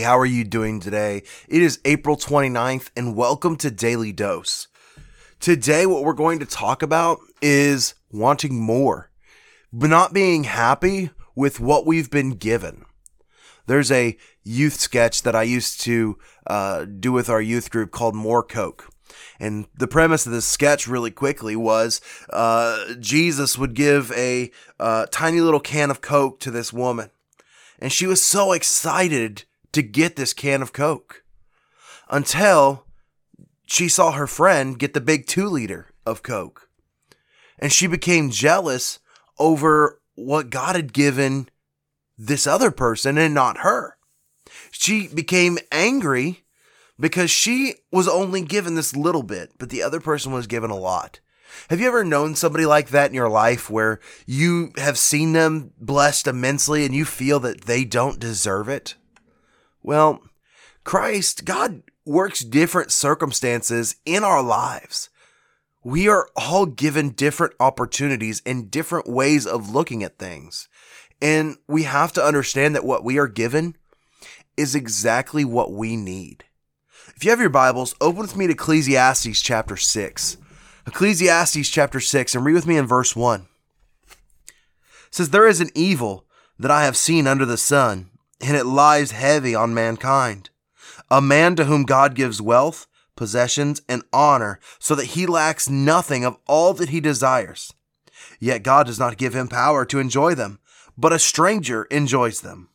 How are you doing today? It is April 29th, and welcome to Daily Dose. Today, what we're going to talk about is wanting more, but not being happy with what we've been given. There's a youth sketch that I used to uh, do with our youth group called More Coke. And the premise of this sketch, really quickly, was uh, Jesus would give a uh, tiny little can of Coke to this woman. And she was so excited to get this can of Coke until she saw her friend get the big two liter of Coke. And she became jealous over what God had given this other person and not her. She became angry because she was only given this little bit, but the other person was given a lot. Have you ever known somebody like that in your life where you have seen them blessed immensely and you feel that they don't deserve it? Well, Christ, God works different circumstances in our lives. We are all given different opportunities and different ways of looking at things. And we have to understand that what we are given is exactly what we need. If you have your Bibles, open with me to Ecclesiastes chapter 6. Ecclesiastes chapter 6, and read with me in verse 1. It says, There is an evil that I have seen under the sun and it lies heavy on mankind. A man to whom God gives wealth, possessions, and honor, so that he lacks nothing of all that he desires. Yet God does not give him power to enjoy them, but a stranger enjoys them.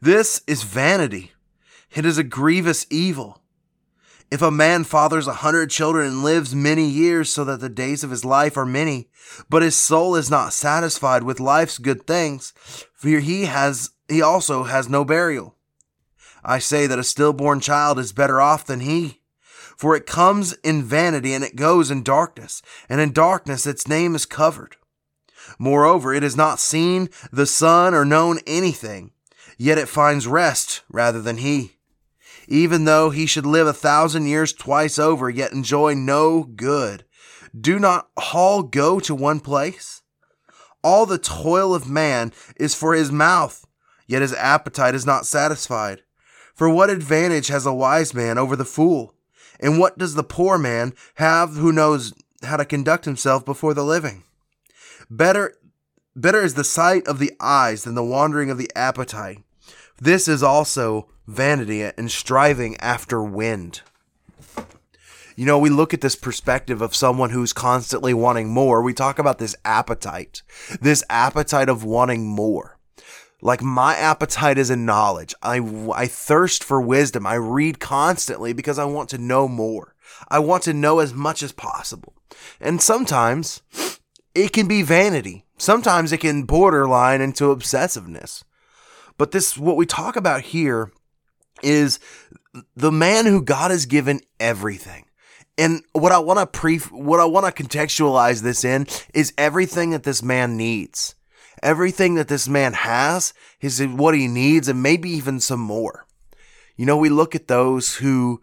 This is vanity. It is a grievous evil. If a man fathers a hundred children and lives many years so that the days of his life are many, but his soul is not satisfied with life's good things, for he has he also has no burial. I say that a stillborn child is better off than he, for it comes in vanity and it goes in darkness, and in darkness its name is covered. Moreover, it has not seen the sun or known anything, yet it finds rest rather than he. Even though he should live a thousand years twice over, yet enjoy no good. Do not all go to one place? All the toil of man is for his mouth yet his appetite is not satisfied. For what advantage has a wise man over the fool? And what does the poor man have who knows how to conduct himself before the living? Better, better is the sight of the eyes than the wandering of the appetite. This is also vanity and striving after wind. You know, we look at this perspective of someone who's constantly wanting more. We talk about this appetite, this appetite of wanting more. Like my appetite is in knowledge. I, I thirst for wisdom. I read constantly because I want to know more. I want to know as much as possible. And sometimes it can be vanity. Sometimes it can borderline into obsessiveness. But this, what we talk about here is the man who God has given everything. And what I want to pre, what I want to contextualize this in is everything that this man needs. Everything that this man has is what he needs and maybe even some more. You know, we look at those who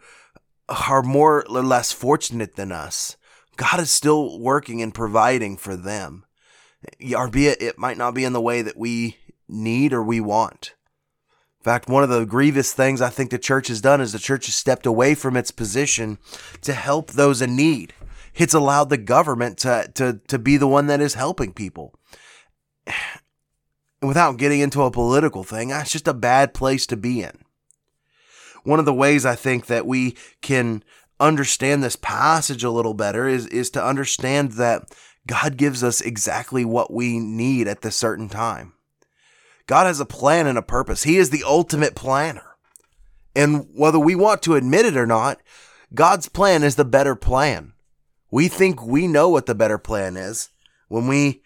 are more or less fortunate than us. God is still working and providing for them, albeit it might not be in the way that we need or we want. In fact, one of the grievous things I think the church has done is the church has stepped away from its position to help those in need. It's allowed the government to, to, to be the one that is helping people without getting into a political thing, that's just a bad place to be in. One of the ways I think that we can understand this passage a little better is, is to understand that God gives us exactly what we need at this certain time. God has a plan and a purpose. He is the ultimate planner. And whether we want to admit it or not, God's plan is the better plan. We think we know what the better plan is when we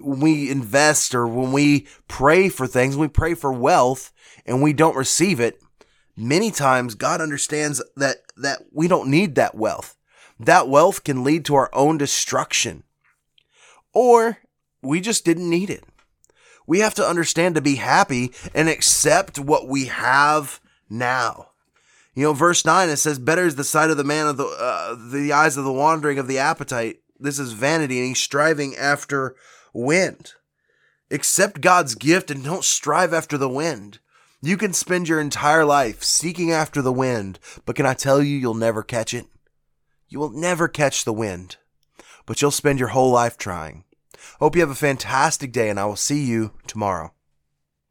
when we invest or when we pray for things, we pray for wealth and we don't receive it, many times God understands that that we don't need that wealth. That wealth can lead to our own destruction. Or we just didn't need it. We have to understand to be happy and accept what we have now. You know, verse 9, it says, Better is the sight of the man of the, uh, the eyes of the wandering of the appetite. This is vanity, and he's striving after wind. Accept God's gift and don't strive after the wind. You can spend your entire life seeking after the wind, but can I tell you, you'll never catch it? You will never catch the wind, but you'll spend your whole life trying. Hope you have a fantastic day, and I will see you tomorrow.